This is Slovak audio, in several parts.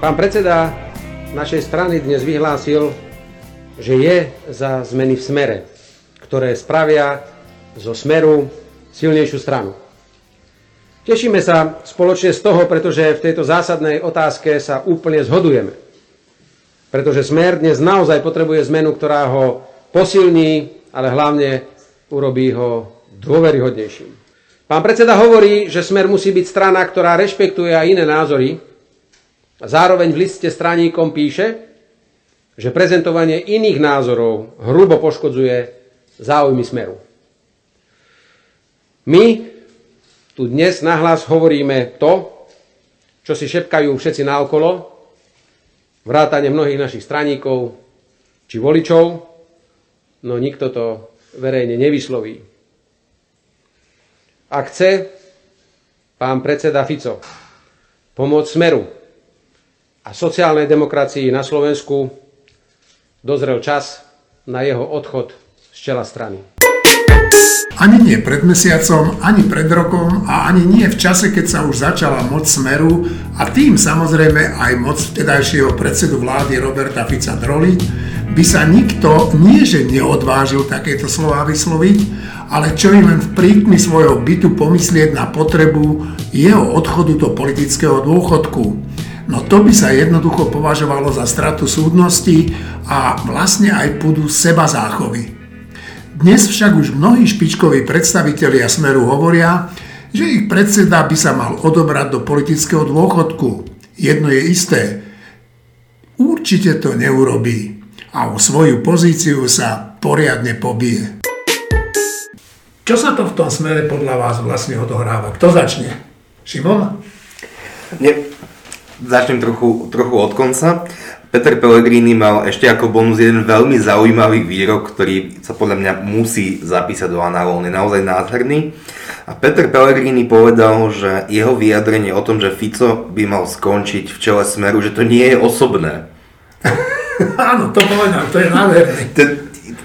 Pán predseda našej strany dnes vyhlásil, že je za zmeny v smere, ktoré spravia zo smeru silnejšiu stranu. Tešíme sa spoločne z toho, pretože v tejto zásadnej otázke sa úplne zhodujeme. Pretože smer dnes naozaj potrebuje zmenu, ktorá ho posilní, ale hlavne urobí ho dôveryhodnejším. Pán predseda hovorí, že smer musí byť strana, ktorá rešpektuje aj iné názory, zároveň v liste straníkom píše, že prezentovanie iných názorov hrubo poškodzuje záujmy smeru. My tu dnes nahlas hovoríme to, čo si šepkajú všetci naokolo, vrátane mnohých našich straníkov či voličov, no nikto to verejne nevysloví. Ak chce pán predseda Fico pomôcť Smeru a sociálnej demokracii na Slovensku dozrel čas na jeho odchod z čela strany. Ani nie pred mesiacom, ani pred rokom a ani nie v čase, keď sa už začala moc Smeru a tým samozrejme aj moc vtedajšieho predsedu vlády Roberta Fica droliť, by sa nikto nie že neodvážil takéto slova vysloviť, ale čo im len v prítmi svojho bytu pomyslieť na potrebu jeho odchodu do politického dôchodku. No to by sa jednoducho považovalo za stratu súdnosti a vlastne aj púdu seba záchovy. Dnes však už mnohí špičkoví predstavitelia Smeru hovoria, že ich predseda by sa mal odobrať do politického dôchodku. Jedno je isté, určite to neurobí a o svoju pozíciu sa poriadne pobije. Čo sa to v tom smere podľa vás vlastne odohráva? Kto začne? Šimon? Nie, Začnem trochu, trochu od konca. Peter Pellegrini mal ešte ako bonus jeden veľmi zaujímavý výrok, ktorý sa podľa mňa musí zapísať do análov. On je naozaj nádherný. A Peter Pellegrini povedal, že jeho vyjadrenie o tom, že Fico by mal skončiť v čele Smeru, že to nie je osobné. Áno, to povedal, to je nádherný. To,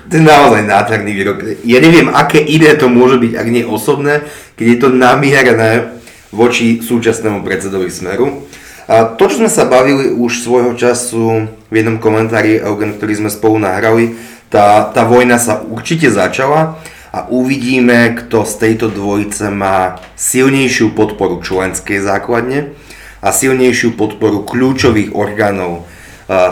to je naozaj nádherný výrok. Ja neviem, aké iné to môže byť, ak nie osobné, keď je to namierené voči súčasnému predsedovi Smeru. To, čo sme sa bavili už svojho času v jednom komentári, ktorý sme spolu nahrali, tá, tá vojna sa určite začala a uvidíme, kto z tejto dvojice má silnejšiu podporu členskej základne a silnejšiu podporu kľúčových orgánov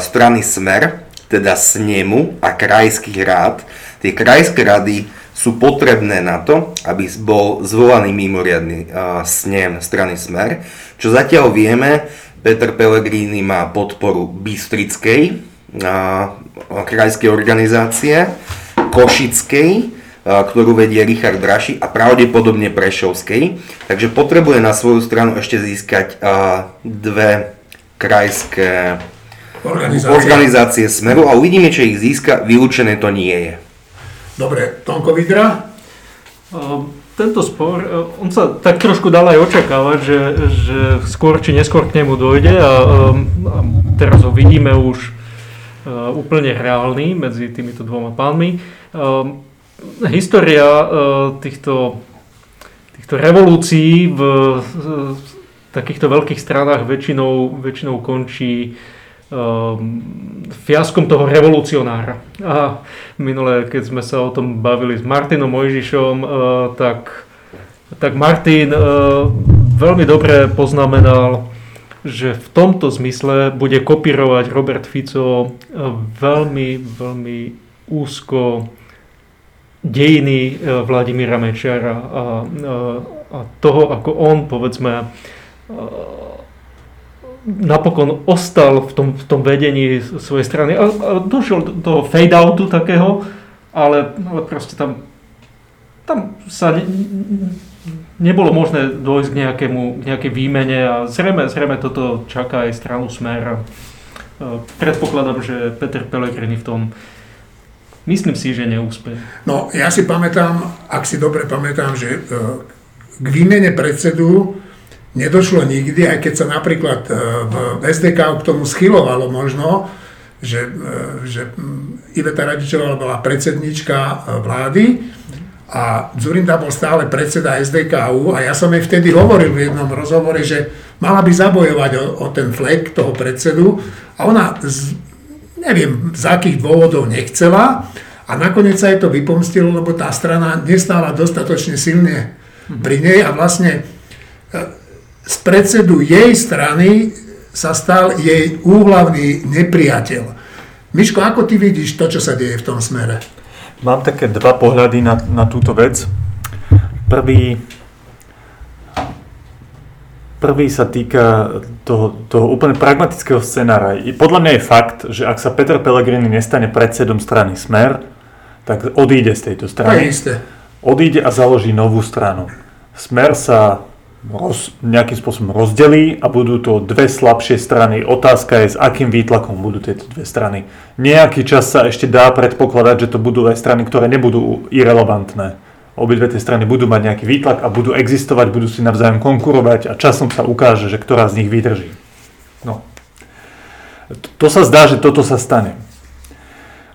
strany Smer, teda snemu a krajských rád. Tie krajské rady sú potrebné na to, aby bol zvolaný mimoriadný snem strany Smer, čo zatiaľ vieme, Peter Pellegrini má podporu Bystrickej krajskej organizácie, Košickej, ktorú vedie Richard Draši a pravdepodobne Prešovskej. Takže potrebuje na svoju stranu ešte získať dve krajské organizácie. organizácie Smeru a uvidíme, či ich získa. Vylúčené to nie je. Dobre, Tonko Vidra? Um tento spor, e, on sa tak trošku dal aj očakávať, že, že skôr či neskôr k nemu dojde a, a teraz ho vidíme už e, úplne reálny medzi týmito dvoma pánmi. E, história týchto, týchto revolúcií v takýchto veľkých stranách väčšinou, väčšinou končí fiaskom toho revolucionára. A minule, keď sme sa o tom bavili s Martinom Mojžišom, tak, tak Martin veľmi dobre poznamenal, že v tomto zmysle bude kopírovať Robert Fico veľmi, veľmi úzko dejiny Vladimíra Mečara a, a, a toho, ako on, povedzme, napokon ostal v tom, v tom vedení svojej strany a, a došiel do toho fade-outu takého, ale, ale proste tam, tam sa ne, nebolo možné dôjsť k, nejakému, k nejakej výmene a zrejme, zrejme toto čaká aj stranu Smer. Predpokladám, že Peter Pellegrini v tom myslím si, že neúspeje. No, ja si pamätám, ak si dobre pamätám, že e, k výmene predsedu nedošlo nikdy, aj keď sa napríklad e, v SDK k tomu schylovalo možno, že, e, že Iveta Radičová bola predsednička e, vlády a Zurinda bol stále predseda SDKU a ja som jej vtedy hovoril v jednom rozhovore, že Mala by zabojovať o, o ten flek toho predsedu a ona, z, neviem z akých dôvodov nechcela a nakoniec sa jej to vypomstilo, lebo tá strana nestála dostatočne silne pri nej a vlastne z predsedu jej strany sa stal jej úhlavný nepriateľ. Miško, ako ty vidíš to, čo sa deje v tom smere? Mám také dva pohľady na, na túto vec. Prvý, prvý sa týka toho, toho úplne pragmatického scenára. Podľa mňa je fakt, že ak sa Peter Pellegrini nestane predsedom strany Smer, tak odíde z tejto To je strany. isté. Odíde a založí novú stranu. Smer sa roz, nejakým spôsobom rozdelí a budú to dve slabšie strany. Otázka je, s akým výtlakom budú tieto dve strany. Nejaký čas sa ešte dá predpokladať, že to budú aj strany, ktoré nebudú irrelevantné. Obidve tie strany budú mať nejaký výtlak a budú existovať, budú si navzájom konkurovať a časom sa ukáže, že ktorá z nich vydrží. No. To sa zdá, že toto sa stane.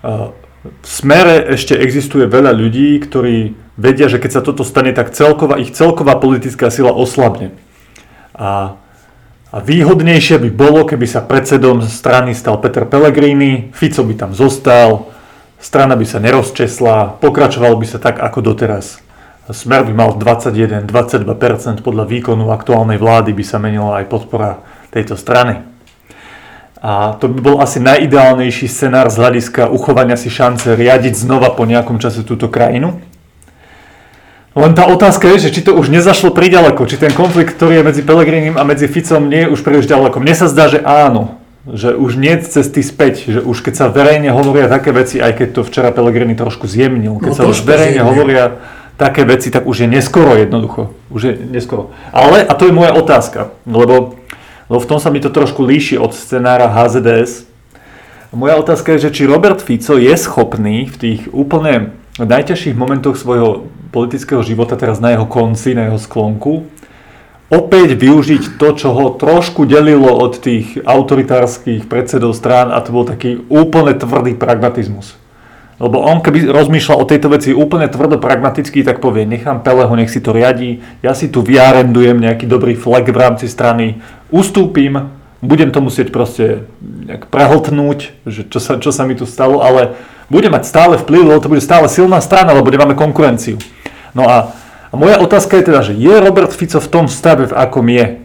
Uh, V smere ešte existuje veľa ľudí, ktorí vedia, že keď sa toto stane, tak celková, ich celková politická sila oslabne. A, a výhodnejšie by bolo, keby sa predsedom strany stal Peter Pellegrini, Fico by tam zostal, strana by sa nerozčesla, pokračoval by sa tak ako doteraz. Smer by mal 21-22% podľa výkonu aktuálnej vlády by sa menila aj podpora tejto strany. A to by bol asi najideálnejší scenár z hľadiska uchovania si šance riadiť znova po nejakom čase túto krajinu. Len tá otázka je, že či to už nezašlo priďaleko, či ten konflikt, ktorý je medzi Pelegrinim a medzi Ficom nie je už príliš ďaleko. Mne sa zdá, že áno, že už nie je cesty späť, že už keď sa verejne hovoria také veci, aj keď to včera Pelegrini trošku zjemnil, keď No sa už verejne zjemnil. hovoria také veci, tak už je neskoro jednoducho. Už je neskoro. Ale, a to je moja otázka, lebo, lebo v tom sa mi to trošku líši od scenára HZDS. Moja otázka je, že či Robert Fico je schopný v tých úplne najťažších momentoch svojho politického života, teraz na jeho konci, na jeho sklonku, opäť využiť to, čo ho trošku delilo od tých autoritárskych predsedov strán a to bol taký úplne tvrdý pragmatizmus. Lebo on keby rozmýšľal o tejto veci úplne tvrdo pragmaticky, tak povie, nechám Peleho, nech si to riadí, ja si tu vyarendujem nejaký dobrý flag v rámci strany, ustúpim, budem to musieť proste nejak prehltnúť, že čo sa, čo sa mi tu stalo, ale bude mať stále vplyv, lebo to bude stále silná strana, lebo nemáme konkurenciu. No a, a moja otázka je teda, že je Robert Fico v tom stave, v akom je,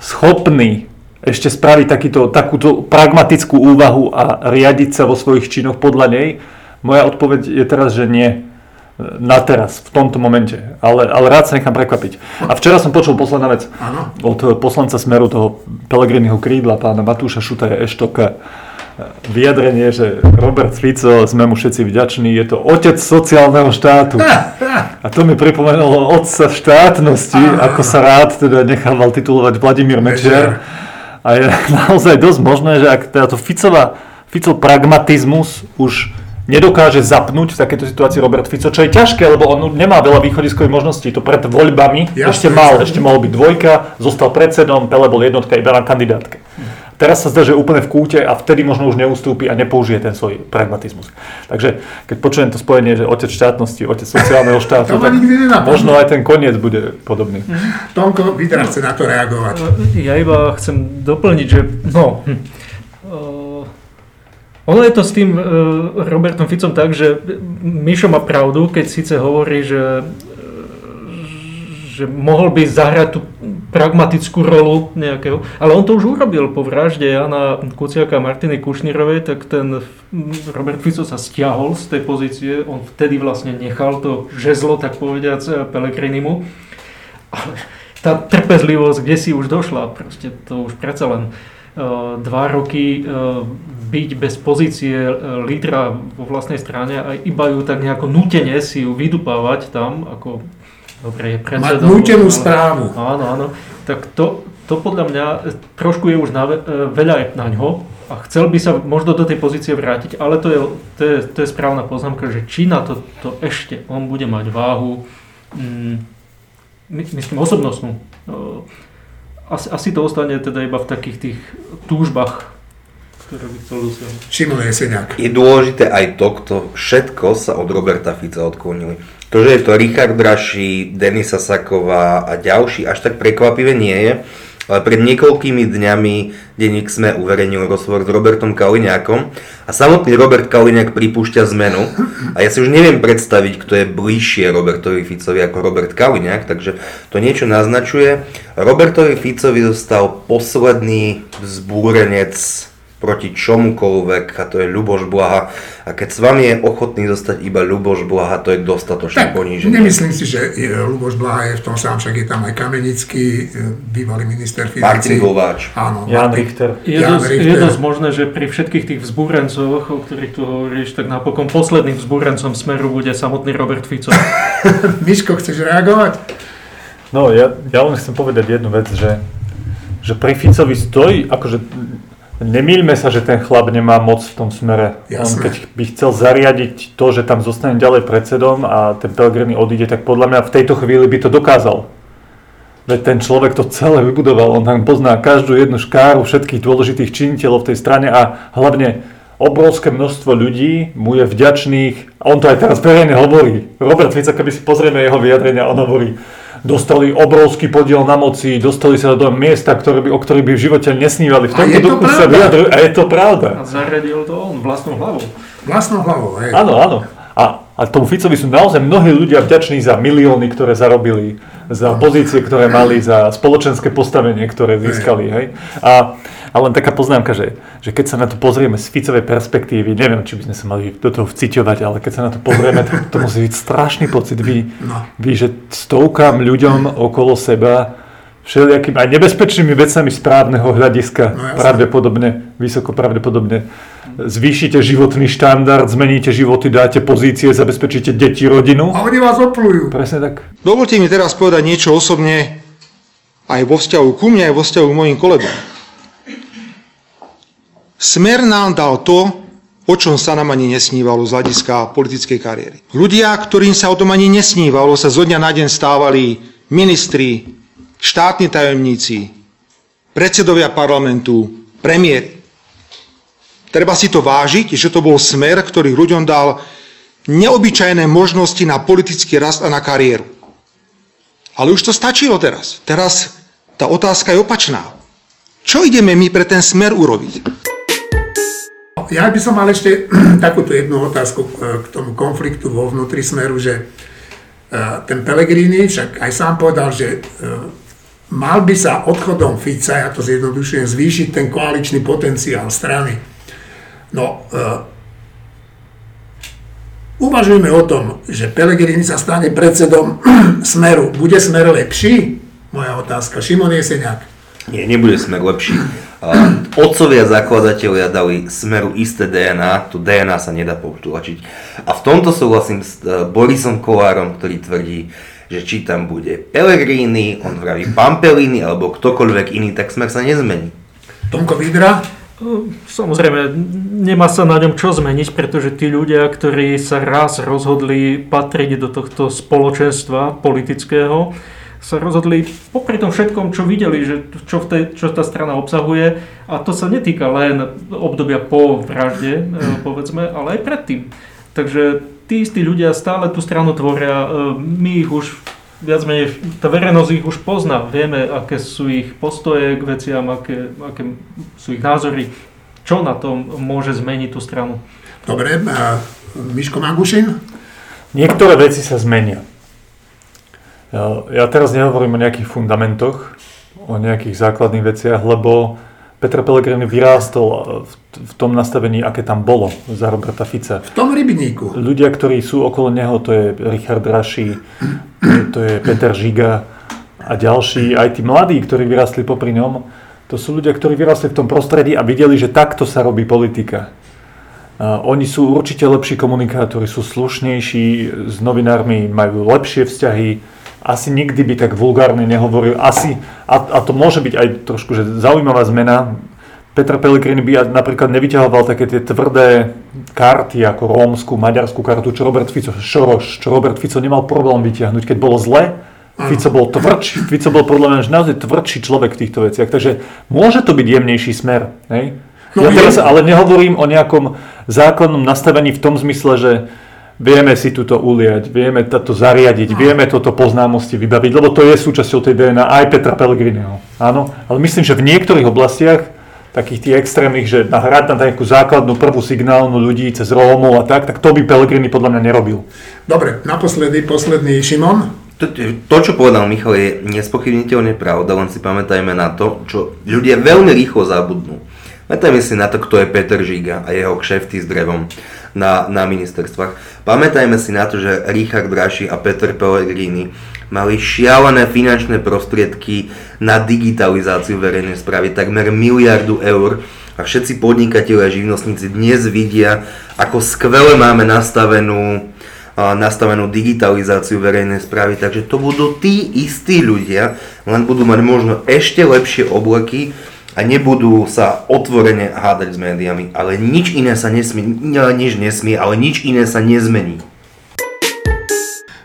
schopný ešte spraviť takýto, takúto pragmatickú úvahu a riadiť sa vo svojich činoch podľa nej? Moja odpoveď je teraz, že nie. Na teraz, v tomto momente. Ale, ale rád sa nechám prekvapiť. A včera som počul posledná vec Áno. od poslanca Smeru, toho Pelegriniho krídla, pána Matúša Šutaja Eštoka, vyjadrenie, že Robert Fico, sme mu všetci vďační, je to otec sociálneho štátu. A to mi pripomenulo otca štátnosti, ako sa rád teda nechával titulovať Vladimír Mečiar. A je naozaj dosť možné, že ak táto Ficová, Ficov pragmatizmus už nedokáže zapnúť v takejto situácii Robert Fico, čo je ťažké, lebo on nemá veľa východiskových možností. To pred voľbami Jasné, ešte mal, ešte mal byť dvojka, zostal predsedom, Pele bol jednotka iba na kandidátke. Teraz sa zdá, že je úplne v kúte a vtedy možno už neustúpi a nepoužije ten svoj pragmatizmus. Takže keď počujem to spojenie, že otec štátnosti, otec sociálneho štátu, tak možno aj ten koniec bude podobný. Tomko, Vidra chce na to reagovať. Ja iba chcem doplniť, že no, hm, uh, ono je to s tým uh, Robertom Ficom tak, že Mišo má pravdu, keď síce hovorí, že, že mohol by zahrať tú pragmatickú rolu nejakého, ale on to už urobil po vražde Jana Kuciaka a Martiny Kušnírovej, tak ten Robert Fico sa stiahol z tej pozície, on vtedy vlastne nechal to žezlo, tak povediac, Pelegrinimu. Ale tá trpezlivosť, kde si už došla, proste to už predsa len dva roky uh, byť bez pozície uh, lídra vo vlastnej strane a iba ju tak nejako nutene si ju vydupávať tam, ako dobre je Mať predsedom. nútenú ale- správu. Áno, áno. Tak to, to podľa mňa trošku je už na, veľa je na ňo a chcel by sa možno do tej pozície vrátiť, ale to je, to je, to je správna poznámka, že či na to, to ešte on bude mať váhu, mm, my- myslím osobnostnú. Asi, asi to ostane teda iba v takých tých túžbách, ktoré by chcel dosiahnuť. Šimon Jeseniak. Je dôležité aj to, kto všetko sa od Roberta Fica odklonili. To, že je to Richard Draší, Denisa Saková a ďalší, až tak prekvapivé nie je. Ale pred niekoľkými dňami denník SME uverejnil rozhovor s Robertom Kaliňákom a samotný Robert Kaliňák pripúšťa zmenu a ja si už neviem predstaviť, kto je bližšie Robertovi Ficovi ako Robert Kaliňák, takže to niečo naznačuje. Robertovi Ficovi zostal posledný vzbúrenec proti čomukoľvek a to je Ľuboš Blaha. A keď s vami je ochotný zostať iba Ľuboš Blaha, to je dostatočne Tak, poníženie. nemyslím si, že Luboš Blaha je v tom sám, však je tam aj Kamenický, e, bývalý minister financí. Martin Glováč. Áno, Jan Richter. Je, Jan dosť, Richter. je dosť možné, že pri všetkých tých vzbúrencoch, o ktorých tu hovoríš, tak napokon posledným vzbúrencom Smeru bude samotný Robert Fico. Miško, chceš reagovať? No, ja, ja len chcem povedať jednu vec, že, že pri Ficovi stojí, akože nemýľme sa, že ten chlap nemá moc v tom smere. On Jasné. keď by chcel zariadiť to, že tam zostane ďalej predsedom a ten Pellegrini odíde, tak podľa mňa v tejto chvíli by to dokázal. Veď ten človek to celé vybudoval, on tam pozná každú jednu škáru všetkých dôležitých činiteľov v tej strane a hlavne obrovské množstvo ľudí mu je vďačných, a on to aj teraz verejne hovorí. Robert Fico, keby si pozrieme jeho vyjadrenia, on hovorí, dostali obrovský podiel na moci, dostali sa do miesta, ktoré by, o ktorých by v živote nesnívali. V A je tomto to duchu sa pravda. vyjadrujú a je to pravda. A zaradil to on vlastnou hlavou. Vlastnou hlavou, hej. Áno, áno. A, a tomu Ficovi sú naozaj mnohí ľudia vďační za milióny, ktoré zarobili, za pozície, ktoré mali, za spoločenské postavenie, ktoré získali. Hej? A, a len taká poznámka, že, že keď sa na to pozrieme z Ficovej perspektívy, neviem, či by sme sa mali do toho vciťovať, ale keď sa na to pozrieme, tak to musí byť strašný pocit. Vy, No. vy že stovkám ľuďom okolo seba všelijakými aj nebezpečnými vecami správneho hľadiska, No pravdepodobne, vysoko pravdepodobne, zvýšite životný štandard, zmeníte životy, dáte pozície, zabezpečíte deti, rodinu. A oni vás oplujú. Presne tak. Dovolte mi teraz povedať niečo osobne aj vo vzťahu ku mne, aj vo vzťahu k mojim kolegom. Smer nám dal to, o čom sa nám ani nesnívalo z hľadiska politickej kariéry. Ľudia, ktorým sa o tom ani nesnívalo, sa zo dňa na deň stávali ministri, štátni tajomníci, predsedovia parlamentu, premiéry. Treba si to vážiť, že to bol smer, ktorý ľuďom dal neobyčajné možnosti na politický rast a na kariéru. Ale už to stačilo teraz. Teraz tá otázka je opačná. Čo ideme my pre ten smer urobiť? Ja by som mal ešte takúto jednu otázku k k tomu konfliktu vo vnútri smeru, že e, ten Pellegrini však aj sám povedal, že e, mal by sa odchodom Fica, ja to zjednodušujem, zvýšiť ten koaličný potenciál strany. No, e, uvažujme o tom, že Pellegrini sa stane predsedom smeru. Bude smer lepší? Moja otázka. Šimon Jeseniak. Nie, nebude smer lepší. Otcovia zakladatelia dali smeru isté DNA, to DNA sa nedá potlačiť. A v tomto súhlasím s e, Borisom Kolárom, ktorý tvrdí, že či tam bude Pellegrini, on vraví Pampelini alebo ktokoľvek iný, tak smer sa nezmení. Tomko Vidra. Samozrejme, nemá sa na ňom čo zmeniť, pretože tí ľudia, ktorí sa raz rozhodli patriť do tohto spoločenstva politického, sa rozhodli popri tom všetkom, čo videli, že čo, v tej, čo tá strana obsahuje, a to sa netýka len obdobia po vražde, e, povedzme, ale aj predtým. Takže tí istí ľudia stále tú stranu tvoria, e, my ich už viac menej, tá verejnosť ich už pozná, vieme, aké sú ich postoje k veciam, aké, aké sú ich názory, čo na tom môže zmeniť tú stranu. Dobre, Miško Magušin. Niektoré veci sa zmenia. Ja- Ja teraz nehovorím o nejakých fundamentoch, o nejakých základných veciach, lebo Petr Pellegrini vyrástol v, v tom nastavení, aké tam bolo za Roberta Fica. V tom rybníku. Ľudia, ktorí sú okolo neho, to je Richard Raši, to je Peter Žiga a ďalší, aj tí mladí, ktorí vyrástli popri ňom, to sú ľudia, ktorí vyrástli v tom prostredí a videli, že takto sa robí politika. A oni sú určite lepší komunikátori, sú slušnejší, s novinármi majú lepšie vzťahy, asi nikdy by tak vulgárne nehovoril, asi, a, a to môže byť aj trošku že zaujímavá zmena, Petra Pellegrini by napríklad nevyťahoval také tie tvrdé karty ako rómsku, maďarskú kartu, čo Robert Fico, Šoroš, čo Robert Fico nemal problém vyťahnuť, keď bolo zle. Fico bol tvrdší, Fico bol podľa mňa naozaj tvrdší človek v týchto veciach, takže môže to byť jemnejší smer. Hej? No ja teraz ale nehovorím o nejakom základnom nastavení v tom zmysle, že vieme si túto uliať, vieme toto zariadiť, vieme toto poznámosti vybaviť, lebo to je súčasťou tej DNA aj Petra Pellegriniho. Áno, ale myslím, že v niektorých oblastiach takých tých extrémnych, že nahrať na nejakú základnú prvú signálnu ľudí cez Rómov a tak, tak to by Pellegrini podľa mňa nerobil. Dobre, naposledy, posledný Šimon. To, to, čo povedal Michal, je nespochybniteľne pravda, len si pamätajme na to, čo ľudia veľmi rýchlo zabudnú. Pamätajme si na to, kto je Peter Žiga a jeho kšefty s drevom na, na ministerstvách. Pamätajme si na to, že Richard Braši a Peter Pellegrini mali šialené finančné prostriedky na digitalizáciu verejnej správy, takmer miliardu eur a všetci podnikatelia a živnostníci dnes vidia, ako skvele máme nastavenú nastavenú digitalizáciu verejnej správy, takže to budú tí istí ľudia, len budú mať možno ešte lepšie obleky a nebudú sa otvorene hádať s médiami, ale nič iné sa nesmie, nič nesmie, ale nič iné sa nezmení.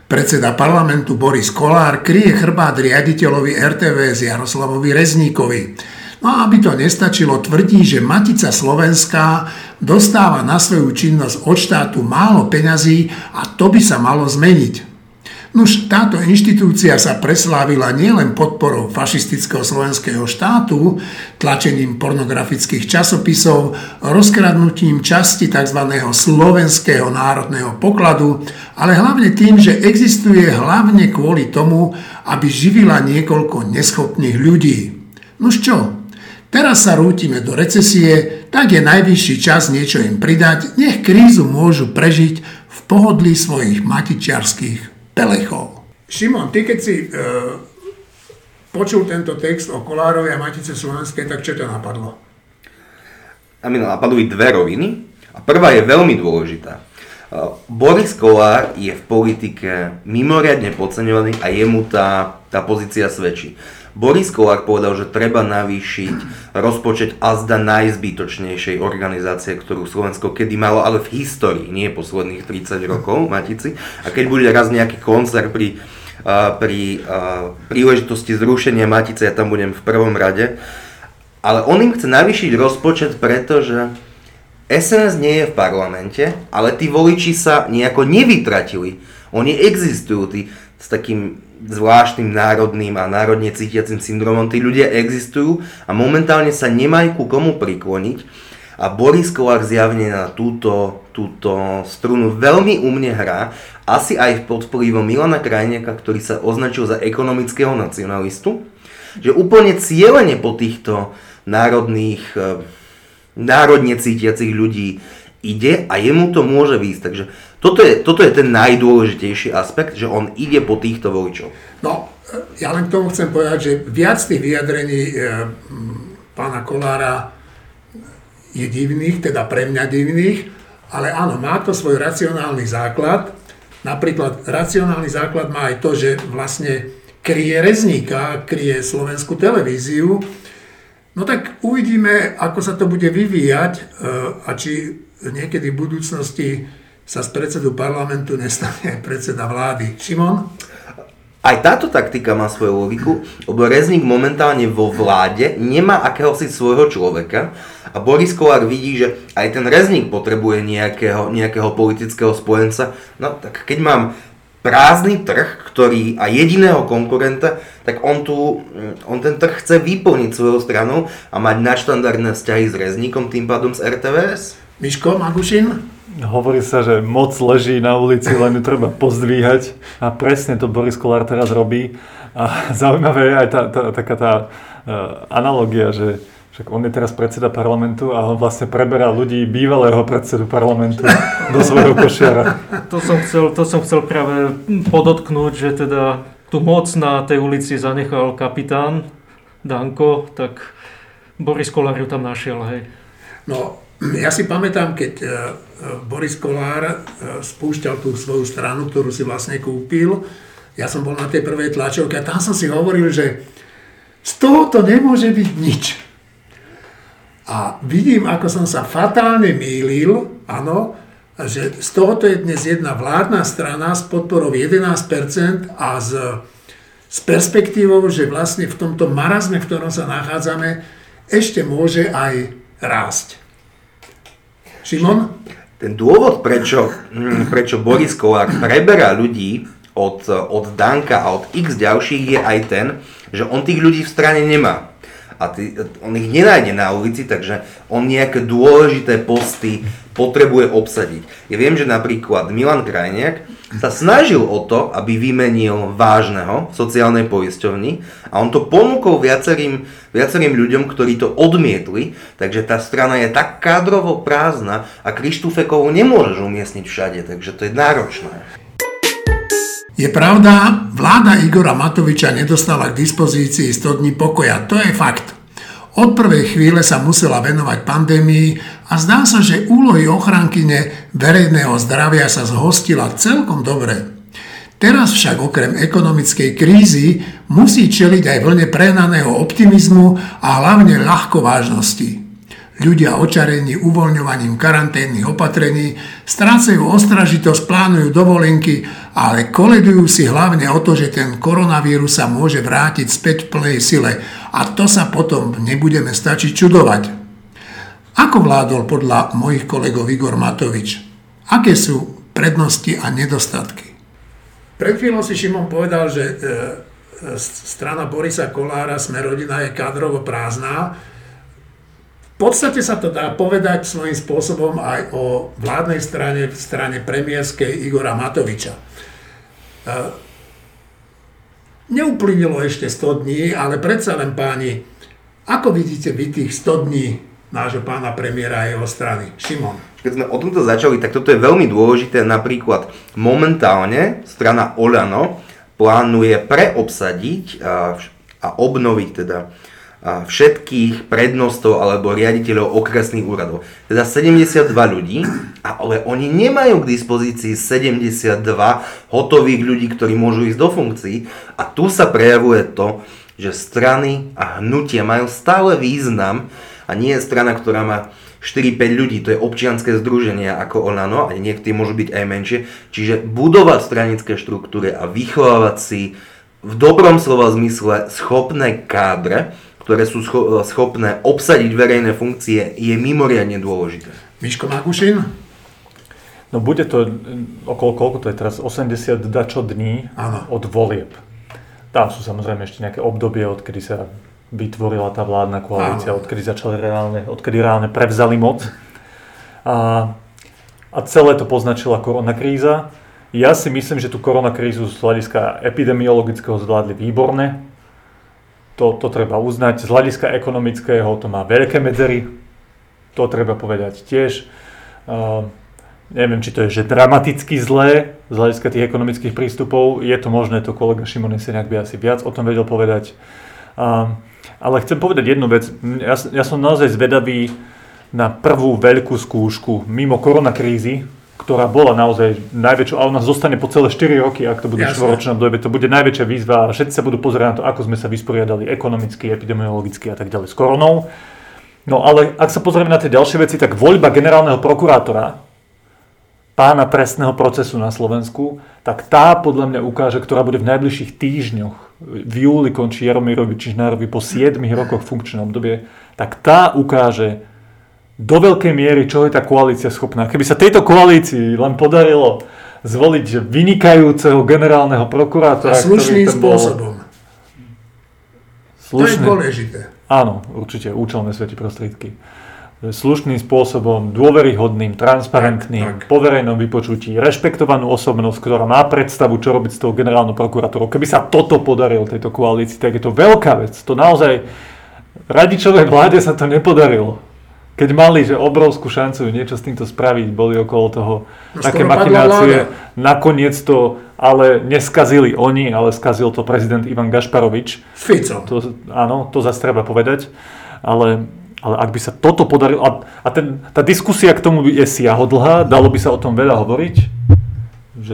Predseda parlamentu Boris Kolár kryje chrbát riaditeľovi RTVS Jaroslavovi Rezníkovi. No a aby to nestačilo, tvrdí, že Matica Slovenská dostáva na svoju činnosť od štátu málo peňazí a to by sa malo zmeniť. Nuž táto inštitúcia sa preslávila nielen podporou fašistického slovenského štátu, tlačením pornografických časopisov, rozkradnutím časti tzv. slovenského národného pokladu, ale hlavne tým, že existuje hlavne kvôli tomu, aby živila niekoľko neschopných ľudí. Nuž čo? Teraz sa rútime do recesie, tak je najvyšší čas niečo im pridať, nech krízu môžu prežiť v pohodlí svojich matičiarských pelechov. Šimon, ty keď si e, počul tento text o Kolárovi a Matice Slovenskej, tak čo ťa napadlo? A mi napadli dve roviny. A prvá je veľmi dôležitá. E, Boris Kolár je v politike mimoriadne podceňovaný a jemu tá, tá pozícia svedčí. Boris Kolár povedal, že treba navýšiť rozpočet azda najzbytočnejšej organizácie, ktorú Slovensko kedy malo, ale v histórii, nie posledných 30 rokov, Matici. A keď bude raz nejaký koncert pri, pri príležitosti zrušenia Matice, ja tam budem v prvom rade. Ale on im chce navýšiť rozpočet, pretože SNS nie je v parlamente, ale tí voliči sa nejako nevytratili. Oni existujú, tí, s takým zvláštnym národným a národne cítiacim syndromom. Tí ľudia existujú a momentálne sa nemajú ku komu prikloniť. A Boris Kolár zjavne na túto, túto strunu veľmi umne hrá, asi aj pod vplyvom Milana Krajniaka, ktorý sa označil za ekonomického nacionalistu, že úplne cieľene po týchto národných, eh, národne cítiacich ľudí ide a jemu to môže výjsť. Takže toto je, toto je ten najdôležitejší aspekt, že on ide po týchto voličov. No, ja len k tomu chcem povedať, že viac tých vyjadrení e, pána Kolára je divných, teda pre mňa divných, ale áno, má to svoj racionálny základ. Napríklad racionálny základ má aj to, že vlastne kryje rezníka, kryje slovenskú televíziu. No tak uvidíme, ako sa to bude vyvíjať e, a či niekedy v budúcnosti sa z predsedu parlamentu nestane predseda vlády. Šimon? Aj táto taktika má svoju logiku, lebo Rezník momentálne vo vláde nemá akéhosi svojho človeka a Boris Kolár vidí, že aj ten Rezník potrebuje nejakého, nejakého politického spojenca. No tak keď mám prázdny trh, ktorý a jediného konkurenta, tak on, tu, on ten trh chce vyplniť svojou stranou a mať nadštandardné vzťahy s Rezníkom, tým pádom s RTVS. Miško Magušin? Hovorí sa, že moc leží na ulici, len ju treba pozdvíhať a presne to Boris Kolár teraz robí. A zaujímavé je aj tá, tá, taká tá uh, analogia, že však on je teraz predseda parlamentu a on vlastne preberá ľudí bývalého predsedu parlamentu do svojho košiara. To som chcel, to som chcel práve podotknúť, že teda tú moc na tej ulici zanechal kapitán Danko, tak Boris Kolár ju tam našiel, hej. No, ja si pamätám, keď e, Boris Kolár e, spúšťal tú svoju stranu, ktorú si vlastne kúpil, ja som bol na tej prvej tlačovke a tam som si hovoril, že z toho to nemôže byť nič. A vidím, ako som sa fatálne mýlil, áno, že z tohoto je dnes jedna vládna strana s podporou 11% a s, s perspektívou, že vlastne v tomto marazme, v ktorom sa nachádzame, ešte môže aj rásť. Šimon? ten dôvod, prečo, mm, prečo Boris Kolár preberá ľudí od, od Danka a od x ďalších je aj ten, že on tých ľudí v strane nemá. A ty, on ich nenájde na ulici, takže on nejaké dôležité posty potrebuje obsadiť. Ja viem, že napríklad Milan Krajniak sa snažil o to, aby vymenil vážneho v sociálnej poisťovni a on to ponúkol viacerým, viacerým ľuďom, ktorí to odmietli, takže tá strana je tak kádrovo prázdna a Krištúfekovú nemôžeš umiestniť všade, takže to je náročné. Je pravda, vláda Igora Matoviča nedostala k dispozícii 100 dní pokoja, to je fakt. Od prvej chvíle sa musela venovať pandémii a zdá sa, že úlohy ochrankyne verejného zdravia sa zhostila celkom dobre. Teraz však okrem ekonomickej krízy musí čeliť aj vlne prehnaného optimizmu a hlavne ľahkovážnosti. Ľudia očarení uvoľňovaním karanténnych opatrení strácajú ostražitosť, plánujú dovolenky, ale koledujú si hlavne o to, že ten koronavírus sa môže vrátiť späť v plnej sile a to sa potom nebudeme stačiť čudovať. Ako vládol podľa mojich kolegov Igor Matovič? Aké sú prednosti a nedostatky? Pred chvíľou si Šimon povedal, že e, e strana Borisa Kolára, sme rodina, je kádrovo podstate sa to dá povedať svojím spôsobom aj o vládnej strane, v strane premiérskej Igora Matoviča. E, neuplynilo ešte 100 dní, ale predsa len páni, ako vidíte vy tých 100 dní nášho pána premiéra a jeho strany? Šimon. Keď sme o tomto začali, tak toto je veľmi dôležité. Napríklad momentálne strana Olano plánuje preobsadiť a, a obnoviť teda všetkých prednostov alebo riaditeľov okresných úradov. Teda 72 ľudí, ale oni nemajú k dispozícii 72 hotových ľudí, ktorí môžu ísť do funkcií. A tu sa prejavuje to, že strany a hnutia majú stále význam a nie je strana, ktorá má 4-5 ľudí, to je občianské združenie ako Olano, a niektorí môžu byť aj menšie. Čiže budovať stranické štruktúry a vychovávať si v dobrom slova zmysle schopné kádre, ktoré sú schopné obsadiť verejné funkcie, je mimoriadne dôležité. Miško Magušin? No bude to okolo, koľko to je teraz, 80 dačo dní ano. od volieb. Tam sú samozrejme ešte nejaké obdobie, odkedy sa vytvorila tá vládna koalícia, ano. odkedy začali reálne, odkedy reálne prevzali moc. A, a celé to poznačila koronakríza. Ja si myslím, že tú koronakrízu z hľadiska epidemiologického zvládli výborne to, to treba uznať. Z hľadiska ekonomického to má veľké medzery, to treba povedať tiež. Uh, neviem, či to je že dramaticky zlé z hľadiska tých ekonomických prístupov. Je to možné, to kolega Šimon Jeseniak by asi viac o tom vedel povedať. Uh, ale chcem povedať jednu vec. Ja, ja som naozaj zvedavý na prvú veľkú skúšku mimo koronakrízy, ktorá bola naozaj najväčšou, ale ona zostane po celé 4 roky, ak to bude v štvoročnom dobe, to bude najväčšia výzva a všetci sa budú pozerať na to, ako sme sa vysporiadali ekonomicky, epidemiologicky a tak ďalej s koronou. No ale ak sa pozrieme na tie ďalšie veci, tak voľba generálneho prokurátora, pána trestného procesu na Slovensku, tak tá podľa mňa ukáže, ktorá bude v najbližších týždňoch, v júli končí Jaromirovi Čižnárovi po 7 rokoch funkčnom obdobie, tak tá ukáže, do veľkej miery, čo je tá koalícia schopná. Keby sa tejto koalícii len podarilo zvoliť vynikajúceho generálneho prokurátora, A slušným spôsobom. Slušný, to je dôležité. Áno, určite, účelné sveti prostriedky. Slušným spôsobom, dôveryhodným, transparentným, tak, tak. po verejnom vypočutí, rešpektovanú osobnosť, ktorá má predstavu, čo robiť s tou generálnou prokuratúrou. Keby sa toto podarilo tejto koalícii, tak je to veľká vec. To naozaj radičovej vláde sa to nepodarilo keď mali že obrovskú šancu niečo s týmto spraviť, boli okolo toho no, také machinácie. Nakoniec to ale neskazili oni, ale skazil to prezident Ivan Gašparovič. Fico. To, áno, to zase treba povedať. Ale, ale ak by sa toto podarilo... A, a ten, tá diskusia k tomu je siahodlhá, dalo by sa o tom veľa hovoriť. Že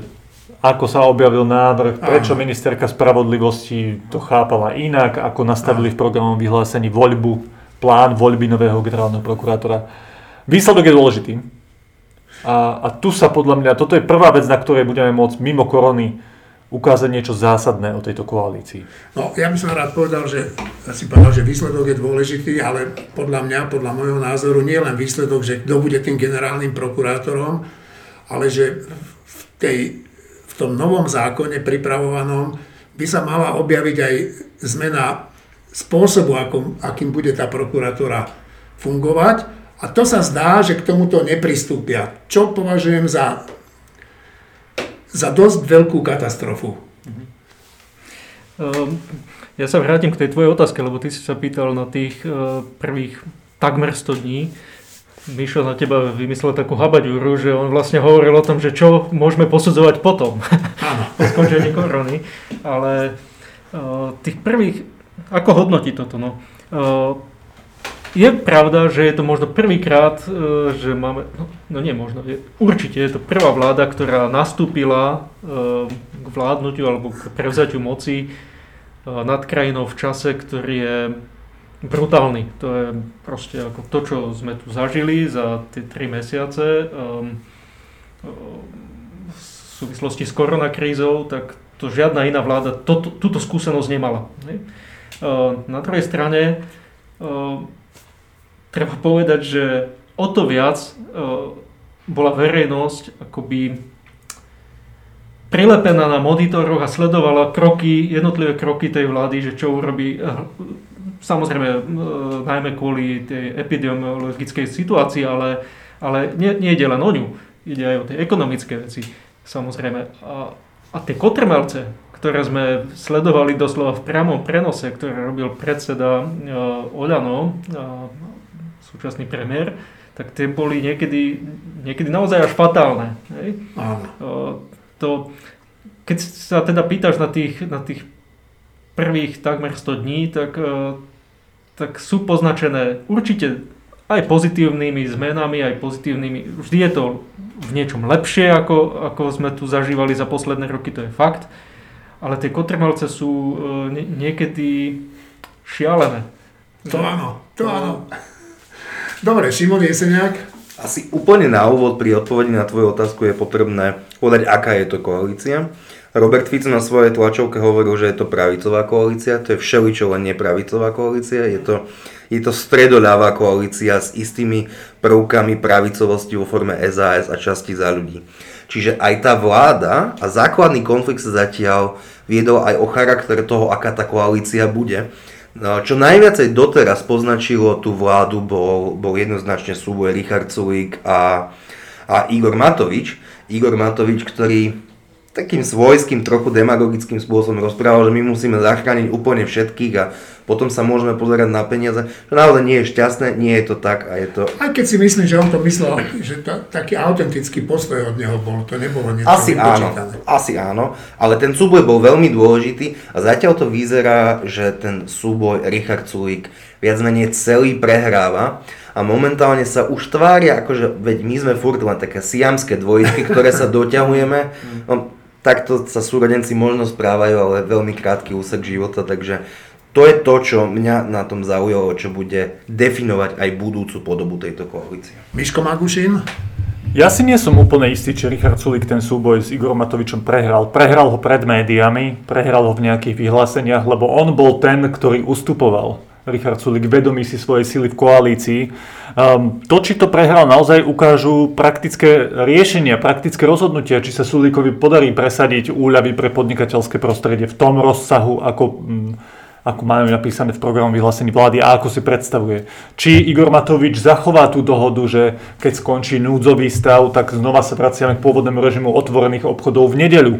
ako sa objavil návrh, prečo ministerka spravodlivosti to chápala inak, ako nastavili v programovom vyhlásení voľbu plán voľby nového generálneho prokurátora. Výsledok je dôležitý. A, a tu sa podľa mňa, toto je prvá vec, na ktorej budeme môcť mimo korony ukázať niečo zásadné o tejto koalícii. No, ja by som rád povedal, že si povedal, že výsledok je dôležitý, ale podľa mňa, podľa môjho názoru, nie len výsledok, že kto bude tým generálnym prokurátorom, ale že v, tej, v tom novom zákone pripravovanom by sa mala objaviť aj zmena spôsobu, akým, akým bude tá prokuratúra fungovať. A to sa zdá, že k tomuto nepristúpia. Čo považujem za za dosť veľkú katastrofu. Um, ja sa vrátim k tej tvojej otázke, lebo ty si sa pýtal na tých uh, prvých takmer 100 dní. Mišo na teba vymyslel takú habaďúru, že on vlastne hovoril o tom, že čo môžeme posudzovať potom, po skončení korony. Ale uh, tých prvých, ako hodnotí toto? No? Uh, je pravda, že je to možno prvýkrát, e, že máme, no, no nie možno, je, určite je to prvá vláda, ktorá nastúpila e, k vládnutiu alebo k prevzatiu moci nad krajinou v čase, ktorý je brutálny. To je proste ako to, čo sme tu zažili za tie tri mesiace v súvislosti s koronakrízou, tak to žiadna iná vláda to, túto skúsenosť nemala. Na druhej strane treba povedať, že o to viac bola verejnosť akoby prilepená na monitoroch a sledovala kroky, jednotlivé kroky tej vlády, že čo urobí, uh, samozrejme uh, najmä kvôli tej epidemiologickej situácii, ale, ale nie, nie ide len o ňu, ide aj o tie ekonomické veci, samozrejme. A, a tie kotrmelce, ktoré sme sledovali doslova v priamom prenose, ktoré robil predseda uh, Oľano, uh, súčasný premiér, tak tie boli niekedy, niekedy naozaj až fatálne. Hej? Áno. To, keď sa teda pýtaš na tých, na tých prvých takmer 100 dní, tak, tak sú poznačené určite aj pozitívnymi zmenami, aj pozitívnymi, vždy je to v niečom lepšie, ako, ako sme tu zažívali za posledné roky, to je fakt, ale tie kotrmelce sú niekedy šialené. To áno, to áno. Dobre, Šimon Jeseniak. Asi úplne na úvod pri odpovedi na tvoju otázku je potrebné povedať, aká je to koalícia. Robert Fico na svojej tlačovke hovoril, že je to pravicová koalícia, to je všeličo len nepravicová koalícia, je to, je to stredoľavá koalícia s istými prvkami pravicovosti vo forme SAS a časti za ľudí. Čiže aj tá vláda a základný konflikt sa zatiaľ viedol aj o charakter toho, aká tá koalícia bude. No, čo najviacej doteraz poznačilo tú vládu bol, bol jednoznačne súboj Richard Sulík a, a Igor Matovič. Igor Matovič, ktorý takým svojským, trochu demagogickým spôsobom rozprával, že my musíme zachrániť úplne všetkých a potom sa môžeme pozerať na peniaze, čo naozaj nie je šťastné, nie je to tak a je to... Aj keď si myslím, že on to myslel, že to, taký autentický postoj od neho bol, to nebolo niečo Asi áno, asi áno, ale ten súboj bol veľmi dôležitý a zatiaľ to vyzerá, že ten súboj Richard Sulík viac menej celý prehráva a momentálne sa už tvária, akože veď my sme furt len také siamské dvojky, ktoré sa doťahujeme. No, takto sa súrodenci možno správajú, ale veľmi krátky úsek života, takže to je to, čo mňa na tom zaujalo, čo bude definovať aj budúcu podobu tejto koalície. Miško Magušin? Ja si nie som úplne istý, či Richard Sulik ten súboj s Igorom Matovičom prehral. Prehral ho pred médiami, prehral ho v nejakých vyhláseniach, lebo on bol ten, ktorý ustupoval. Richard Sulik vedomí si svojej sily v koalícii. Um, to, či to prehral, naozaj ukážu praktické riešenia, praktické rozhodnutia, či sa Sulíkovi podarí presadiť úľavy pre podnikateľské prostredie v tom rozsahu, ako, um, ako majú napísané v programu vyhlásení vlády a ako si predstavuje. Či Igor Matovič zachová tú dohodu, že keď skončí núdzový stav, tak znova sa vraciame k pôvodnému režimu otvorených obchodov v nedeľu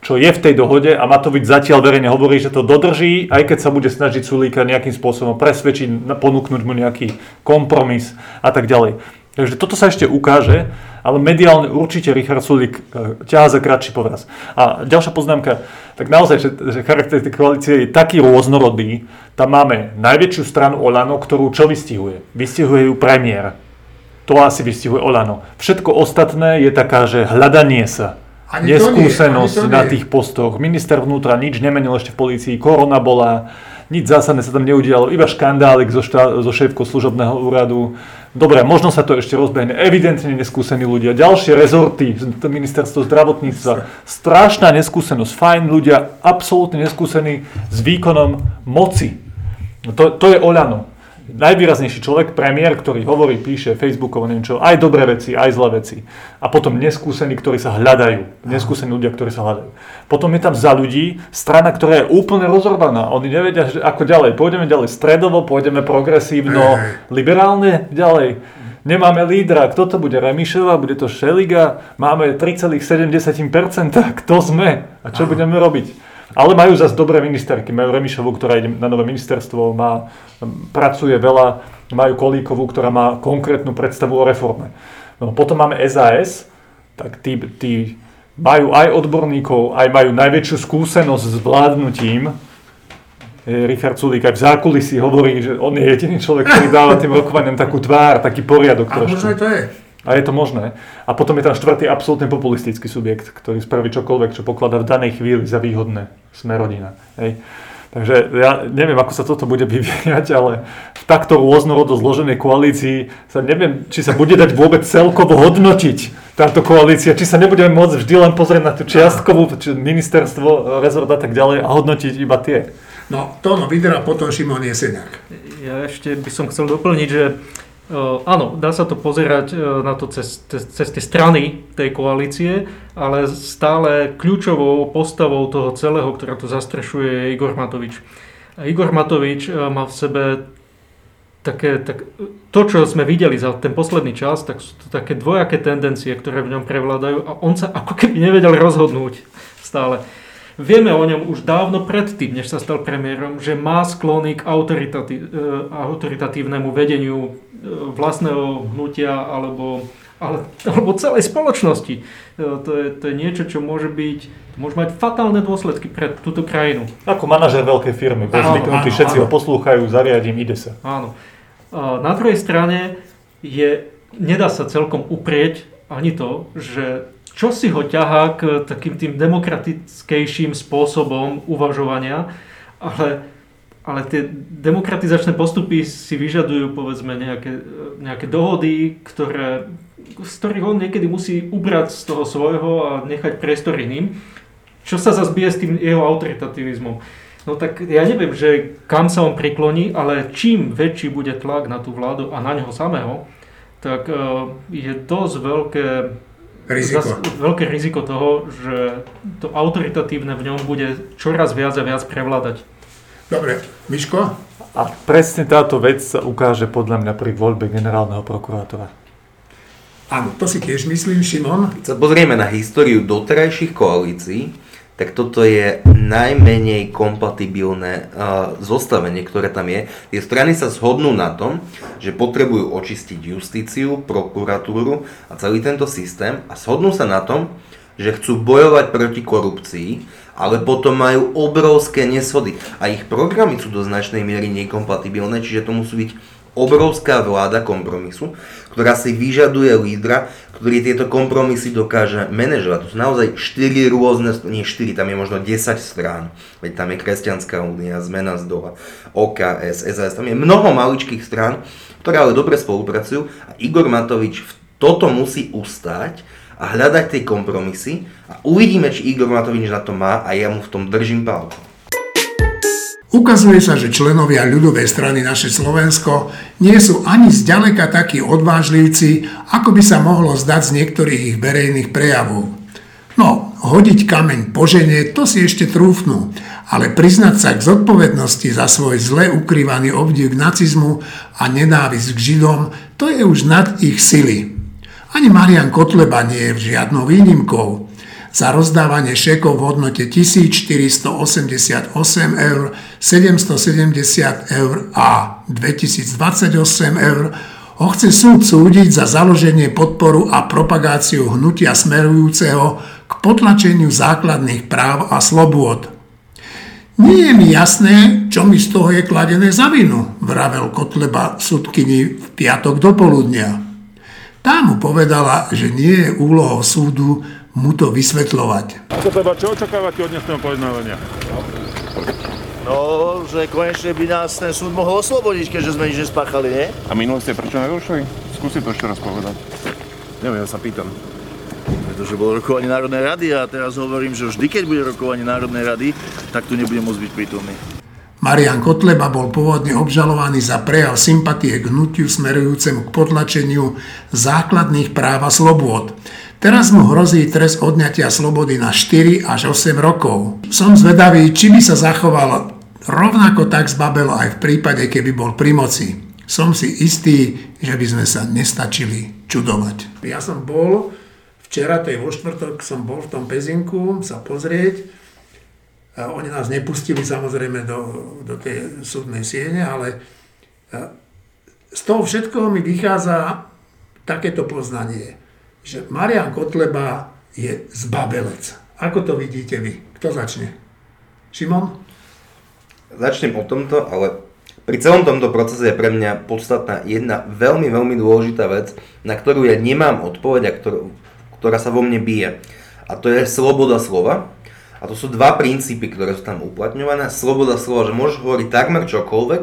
čo je v tej dohode a Matovič zatiaľ verejne hovorí, že to dodrží, aj keď sa bude snažiť Sulíka nejakým spôsobom presvedčiť, ponúknuť mu nejaký kompromis a tak ďalej. Takže toto sa ešte ukáže, ale mediálne určite Richard Sulík e, ťahá za kratší povraz. A ďalšia poznámka, tak naozaj, že, že charakter tej koalície je taký rôznorodý, tam máme najväčšiu stranu Olano, ktorú čo vystihuje? Vystihuje ju premiér. To asi vystihuje Olano. Všetko ostatné je taká, že hľadanie sa ani neskúsenosť ani na tých postoch. Minister vnútra nič nemenil ešte v polícii, korona bola, nič zásadné sa tam neudialo, iba škandálik zo, štá, zo šéfkou služobného úradu. Dobre, možno sa to ešte rozbehne. Evidentne neskúsení ľudia. Ďalšie rezorty, ministerstvo zdravotníctva. Strašná neskúsenosť. Fajn ľudia, absolútne neskúsení s výkonom moci. To, to je Oľano najvýraznejší človek, premiér, ktorý hovorí, píše Facebookovo, neviem čo, aj dobré veci, aj zlé veci. A potom neskúsení, ktorí sa hľadajú. Neskúsení ľudia, ktorí sa hľadajú. Potom je tam za ľudí strana, ktorá je úplne rozorvaná. Oni nevedia, ako ďalej. Pôjdeme ďalej stredovo, pôjdeme progresívno, liberálne ďalej. Nemáme lídra, kto to bude? Remišová, bude to Šeliga, máme 3,7%, kto sme a čo budeme robiť? Ale majú zase dobré ministerky. Majú Remišovu, ktorá ide na nové ministerstvo, má, pracuje veľa, majú Kolíkovú, ktorá má konkrétnu predstavu o reforme. No, potom máme SAS, tak tí, tí majú aj odborníkov, aj majú najväčšiu skúsenosť s vládnutím. Richard Sulík aj v zákulisí hovorí, že on je jediný človek, ktorý dáva tým rokovaniam takú tvár, taký poriadok A trošku. možno to je. A je to možné. A potom je tam štvrtý absolútne populistický subjekt, ktorý spraví čokoľvek, čo pokladá v danej chvíli za výhodné. Sme rodina. Hej. Takže ja neviem, ako sa toto bude vyvíjať, ale v takto rôznorodo zloženej koalícii sa neviem, či sa bude dať vôbec celkovo hodnotiť táto koalícia, či sa nebudeme môcť vždy len pozrieť na tú čiastkovú či ministerstvo, rezort a tak ďalej a hodnotiť iba tie. No, to no vydra potom Šimon Jeseniak. Ja ešte by som chcel doplniť, že Áno, dá sa to pozerať na to cez, cez, cez tie strany tej koalície, ale stále kľúčovou postavou toho celého, ktorá to zastrešuje, je Igor Matovič. A Igor Matovič má v sebe také, tak, to, čo sme videli za ten posledný čas, tak sú to také dvojaké tendencie, ktoré v ňom prevládajú a on sa ako keby nevedel rozhodnúť stále. Vieme o ňom už dávno predtým, než sa stal premiérom, že má sklony k autoritatí- autoritatívnemu vedeniu E, vlastného hnutia alebo, ale, alebo celej spoločnosti. E, to je, to je niečo, čo môže byť, môže mať fatálne dôsledky pre túto krajinu. Ako manažer veľkej firmy, bol zvyknutý, všetci áno. ho poslúchajú, zariadím, ide sa. Áno. Na druhej strane je, nedá sa celkom uprieť ani to, že čo si ho ťahá k takým tým demokratickejším spôsobom uvažovania, ale ale tie demokratizačné postupy si vyžadujú povedzme nejaké, nejaké dohody, ktoré, z ktorých on niekedy musí ubrať z toho svojho a nechať priestor iným, čo sa zase s tým jeho autoritativizmom. No tak ja neviem, že kam sa on prikloní, ale čím väčší bude tlak na tú vládu a na neho samého, tak uh, je dosť veľké riziko. Zas, veľké riziko toho, že to autoritatívne v ňom bude čoraz viac a viac prevládať. Dobre, Miško? A presne táto vec sa ukáže podľa mňa pri voľbe generálneho prokurátora. Áno, to si tiež myslím, Šimon. Keď sa pozrieme na históriu doterajších koalícií, tak toto je najmenej kompatibilné uh, zostavenie, ktoré tam je. Tie strany sa zhodnú na tom, že potrebujú očistiť justíciu, prokuratúru a celý tento systém a zhodnú sa na tom, že chcú bojovať proti korupcii, ale potom majú obrovské neshody. A ich programy sú do značnej miery nekompatibilné, čiže to musí byť obrovská vláda kompromisu, ktorá si vyžaduje lídra, ktorý tieto kompromisy dokáže manažovať. To sú naozaj 4 rôzne, nie 4, tam je možno 10 strán. Veď tam je Kresťanská únia, Zmena z dola, OKS, SAS, tam je mnoho maličkých strán, ktoré ale dobre spolupracujú a Igor Matovič toto musí ustať a hľadať tie kompromisy a uvidíme, či Igor Matovič na to má a ja mu v tom držím palco. Ukazuje sa, že členovia ľudovej strany naše Slovensko nie sú ani zďaleka takí odvážlivci, ako by sa mohlo zdať z niektorých ich verejných prejavov. No, hodiť kameň po žene, to si ešte trúfnú, ale priznať sa k zodpovednosti za svoj zle ukrývaný obdiv k nacizmu a nenávisť k Židom, to je už nad ich sily. Ani Marian Kotleba nie je žiadnou výnimkou. Za rozdávanie šekov v hodnote 1488 eur, 770 eur a 2028 eur ho chce súd súdiť za založenie podporu a propagáciu hnutia smerujúceho k potlačeniu základných práv a slobôd. Nie je mi jasné, čo mi z toho je kladené za vinu, vravel Kotleba sudkyni v piatok do poludnia. Tá mu povedala, že nie je úlohou súdu mu to vysvetľovať. Ako treba, čo očakávate od dnesného pojednávania? No, že konečne by nás ten súd mohol oslobodiť, keďže sme nič nespáchali, nie? A minule ste prečo nedošli? Skúsi to ešte raz povedať. Neviem, ja sa pýtam. Pretože bolo rokovanie Národnej rady a teraz hovorím, že vždy, keď bude rokovanie Národnej rady, tak tu nebudem môcť byť prítomný. Marian Kotleba bol pôvodne obžalovaný za prejav sympatie k hnutiu smerujúcemu k potlačeniu základných práv a slobôd. Teraz mu hrozí trest odňatia slobody na 4 až 8 rokov. Som zvedavý, či by sa zachoval rovnako tak zbabelo aj v prípade, keby bol pri moci. Som si istý, že by sme sa nestačili čudovať. Ja som bol, včera, to vo štvrtok, som bol v tom Pezinku sa pozrieť. A oni nás nepustili samozrejme do, do tej súdnej siene, ale z toho všetkoho mi vychádza takéto poznanie že Marian Kotleba je zbabelec. Ako to vidíte vy? Kto začne? Šimon? Začnem o tomto, ale pri celom tomto procese je pre mňa podstatná jedna veľmi, veľmi dôležitá vec, na ktorú ja nemám odpoveď a ktorú, ktorá sa vo mne bije. A to je sloboda slova. A to sú dva princípy, ktoré sú tam uplatňované. Sloboda slova, že môžeš hovoriť takmer čokoľvek,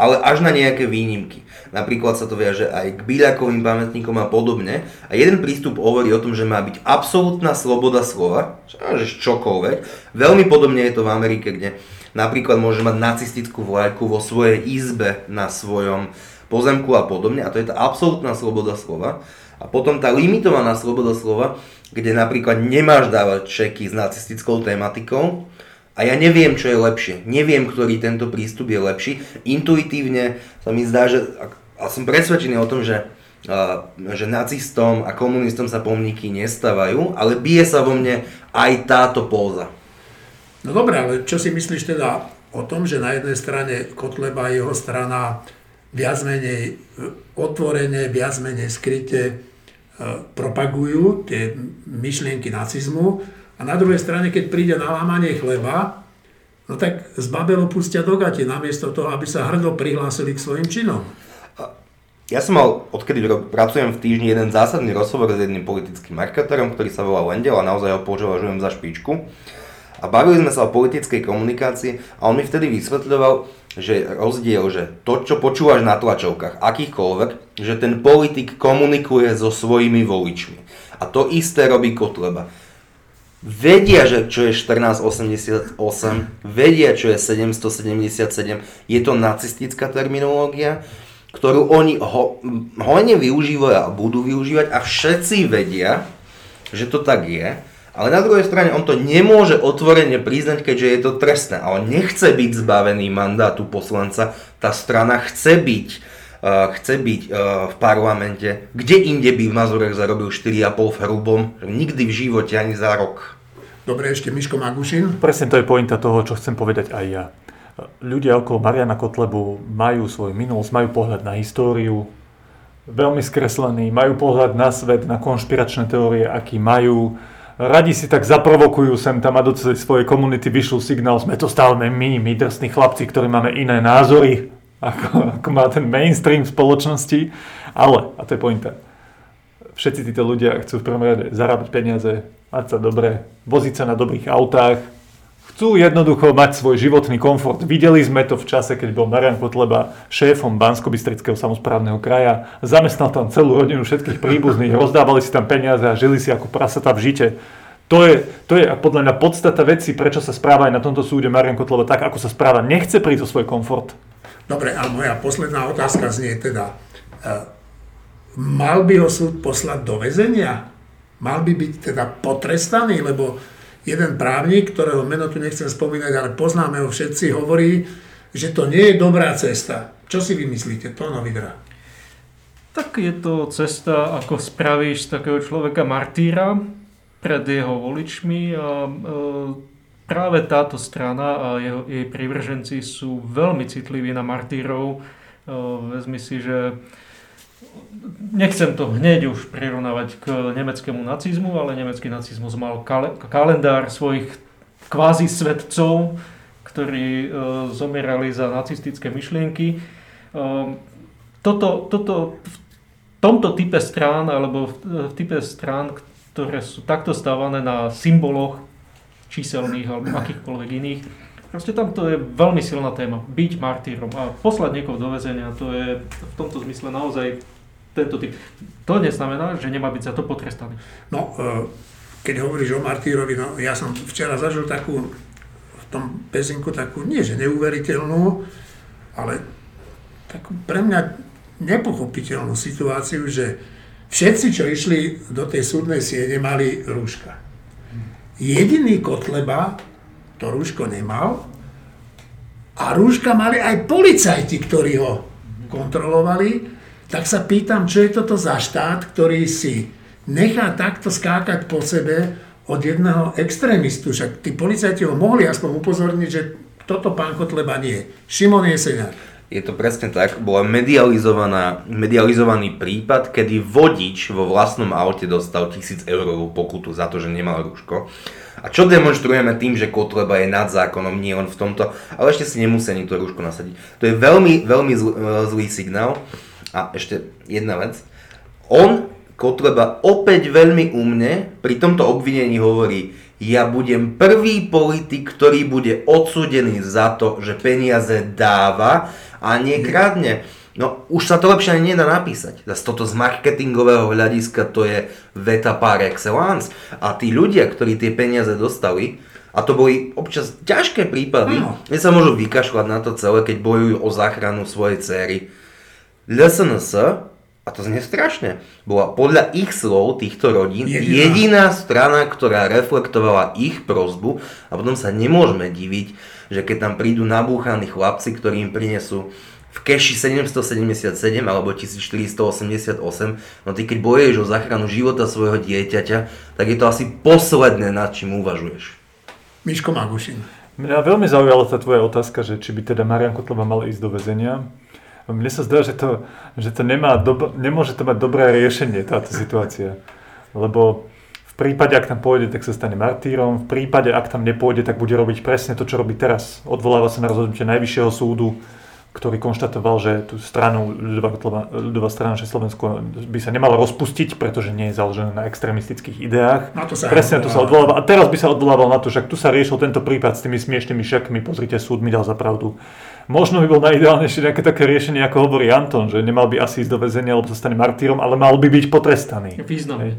ale až na nejaké výnimky. Napríklad sa to viaže aj k Bíľakovým pamätníkom a podobne. A jeden prístup hovorí o tom, že má byť absolútna sloboda slova, že čokoľvek. Veľmi podobne je to v Amerike, kde napríklad môže mať nacistickú vlajku vo svojej izbe na svojom pozemku a podobne. A to je tá absolútna sloboda slova. A potom tá limitovaná sloboda slova, kde napríklad nemáš dávať čeky s nacistickou tematikou, a ja neviem, čo je lepšie. Neviem, ktorý tento prístup je lepší. Intuitívne sa mi zdá, že a som presvedčený o tom, že, že nacistom a komunistom sa pomníky nestávajú, ale bije sa vo mne aj táto póza. No dobré, ale čo si myslíš teda o tom, že na jednej strane Kotleba a jeho strana viac menej e, otvorene, viac menej skryte e, propagujú tie myšlienky nacizmu a na druhej strane, keď príde na lámanie chleba, no tak z Babelu pustia do gati, namiesto toho, aby sa hrdo prihlásili k svojim činom. Ja som mal, odkedy pracujem v týždni, jeden zásadný rozhovor s jedným politickým marketerom, ktorý sa volá Lendel a naozaj ho považujem za špičku. A bavili sme sa o politickej komunikácii a on mi vtedy vysvetľoval, že rozdiel, že to, čo počúvaš na tlačovkách, akýchkoľvek, že ten politik komunikuje so svojimi voličmi. A to isté robí Kotleba. Vedia, že čo je 1488, vedia, čo je 777, je to nacistická terminológia, ktorú oni ho, hojne využívajú a budú využívať a všetci vedia, že to tak je, ale na druhej strane on to nemôže otvorene priznať, keďže je to trestné. A on nechce byť zbavený mandátu poslanca, tá strana chce byť, chce byť uh, v parlamente. Kde inde by v Mazurech zarobil 4,5 v hrubom? Nikdy v živote, ani za rok. Dobre, ešte Miško Magušin. Presne to je pointa toho, čo chcem povedať aj ja ľudia okolo Mariana Kotlebu majú svoj minulosť, majú pohľad na históriu, veľmi skreslený, majú pohľad na svet, na konšpiračné teórie, aký majú. Radi si tak zaprovokujú sem tam a do svojej komunity vyšľú signál, sme to stále my, my drsní chlapci, ktorí máme iné názory, ako, ako má ten mainstream spoločnosti. Ale, a to je pointa, všetci títo ľudia chcú v prvom rade zarábať peniaze, mať sa dobre, voziť sa na dobrých autách, Chcú jednoducho mať svoj životný komfort. Videli sme to v čase, keď bol Marian Kotleba šéfom bansko samozprávneho kraja. Zamestnal tam celú rodinu všetkých príbuzných, rozdávali si tam peniaze a žili si ako prasata v žite. To je, to je podľa mňa podstata veci, prečo sa správa aj na tomto súde Marian Kotleba tak, ako sa správa. Nechce prísť o svoj komfort. Dobre, a moja posledná otázka znie teda, uh, mal by ho súd poslať do väzenia? Mal by byť teda potrestaný, lebo jeden právnik, ktorého meno tu nechcem spomínať, ale poznáme ho všetci, hovorí, že to nie je dobrá cesta. Čo si vymyslíte, to Vidra? Tak je to cesta, ako spravíš z takého človeka martýra pred jeho voličmi a e, práve táto strana a jeho, jej privrženci sú veľmi citliví na martírov. E, vezmi si, že nechcem to hneď už prirovnávať k nemeckému nacizmu, ale nemecký nacizmus mal kal- kalendár svojich kvázi svetcov, ktorí e, zomierali za nacistické myšlienky. E, toto, toto, v tomto type strán, alebo v, type strán, ktoré sú takto stávané na symboloch číselných alebo akýchkoľvek iných, Proste tam to je veľmi silná téma, byť martýrom a poslať niekoho do väzenia, to je v tomto zmysle naozaj tento typ. To neznamená, že nemá byť za to potrestaný. No, e, keď hovoríš o martýrovi, no ja som včera zažil takú, v tom pezinku takú, nie že neuveriteľnú, ale takú pre mňa nepochopiteľnú situáciu, že všetci, čo išli do tej súdnej siene, mali rúška. Jediný Kotleba to rúško nemal a rúška mali aj policajti, ktorí ho kontrolovali, tak sa pýtam, čo je toto za štát, ktorý si nechá takto skákať po sebe od jedného extrémistu. Však tí policajti ho mohli aspoň upozorniť, že toto pán Kotleba nie. Šimon Jeseňák. Je to presne tak, bola medializovaná, medializovaný prípad, kedy vodič vo vlastnom aute dostal 1000 eurovú pokutu za to, že nemal rúško. A čo demonstrujeme tým, že Kotleba je nad zákonom, nie len v tomto, ale ešte si nemusí ani to rúško nasadiť. To je veľmi, veľmi zl, e, zlý signál. A ešte jedna vec. On, Kotleba, opäť veľmi umne pri tomto obvinení hovorí, ja budem prvý politik, ktorý bude odsúdený za to, že peniaze dáva a nekradne. No už sa to lepšie ani nedá napísať. Zase toto z marketingového hľadiska to je veta par excellence. A tí ľudia, ktorí tie peniaze dostali, a to boli občas ťažké prípady, kde sa môžu vykašľať na to celé, keď bojujú o záchranu svojej céry. LSNS, a to znie strašne, bola podľa ich slov týchto rodín Jediná. jediná strana, ktorá reflektovala ich prozbu a potom sa nemôžeme diviť, že keď tam prídu nabúchaní chlapci, ktorí im prinesú v keši 777 alebo 1488, no ty keď bojuješ o záchranu života svojho dieťaťa, tak je to asi posledné, nad čím uvažuješ. Miško Magušin. Mňa veľmi zaujala tá tvoja otázka, že či by teda Marian Kotleba mal ísť do väzenia. Mne sa zdá, že to, že to nemá dob- nemôže to mať dobré riešenie, táto situácia. Lebo v prípade, ak tam pôjde, tak sa stane martýrom. V prípade, ak tam nepôjde, tak bude robiť presne to, čo robí teraz. Odvoláva sa na rozhodnutie Najvyššieho súdu, ktorý konštatoval, že tú stranu, ľudová, ľudová strana, že Slovensko by sa nemalo rozpustiť, pretože nie je založené na extrémistických ideách. Na to sa Presne to sa odvoláva. A teraz by sa odvolával na to, že tu sa riešil tento prípad s tými smiešnými šekmi, pozrite, súd mi dal za pravdu. Možno by bol najideálnejšie nejaké také riešenie, ako hovorí Anton, že nemal by asi ísť do väzenia, lebo sa stane martýrom, ale mal by byť potrestaný. Významne. Hej.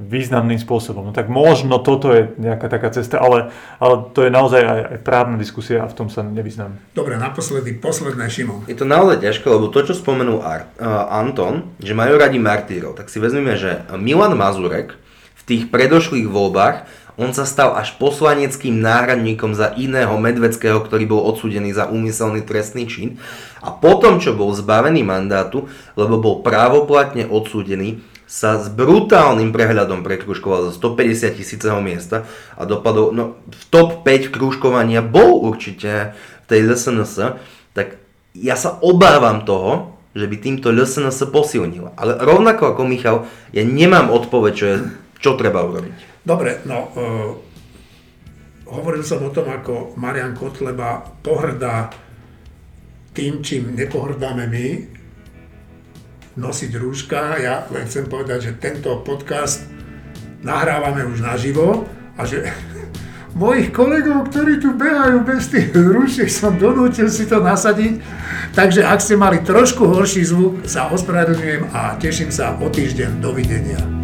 Významným spôsobom. No tak možno toto je nejaká taká cesta, ale, ale to je naozaj aj, aj právna diskusia a v tom sa nevyznám. Dobre, naposledy, posledné Šimon. Je to naozaj ťažké, lebo to, čo spomenul Ar- uh, Anton, že majú radi martírov, tak si vezmeme, že Milan Mazurek tých predošlých voľbách, on sa stal až poslaneckým náhradníkom za iného Medveckého, ktorý bol odsúdený za úmyselný trestný čin. A potom, čo bol zbavený mandátu, lebo bol právoplatne odsúdený, sa s brutálnym prehľadom prekružkoval zo 150 tisíceho miesta a dopadol, no v top 5 krúžkovania bol určite v tej LSNS, tak ja sa obávam toho, že by týmto LSNS posilnila. Ale rovnako ako Michal, ja nemám odpoveď, čo, je, čo treba urobiť. Dobre, no, uh, hovoril som o tom, ako Marian Kotleba pohrdá tým, čím nepohrdáme my, nosiť rúška. Ja len chcem povedať, že tento podcast nahrávame už naživo a že mojich kolegov, ktorí tu behajú bez tých rúšiek, som donútil si to nasadiť. Takže ak ste mali trošku horší zvuk, sa ospravedlňujem a teším sa o týždeň. Dovidenia.